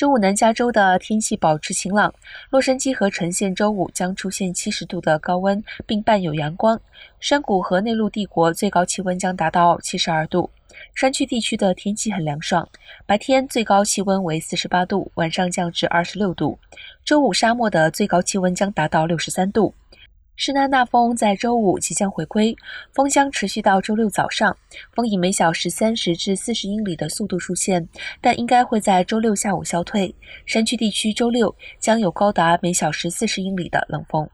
周五南加州的天气保持晴朗，洛杉矶和橙县周五将出现七十度的高温，并伴有阳光。山谷和内陆帝国最高气温将达到七十二度。山区地区的天气很凉爽，白天最高气温为四十八度，晚上降至二十六度。周五沙漠的最高气温将达到六十三度。施耐纳风在周五即将回归，风将持续到周六早上，风以每小时三十至四十英里的速度出现，但应该会在周六下午消退。山区地区周六将有高达每小时四十英里的冷风。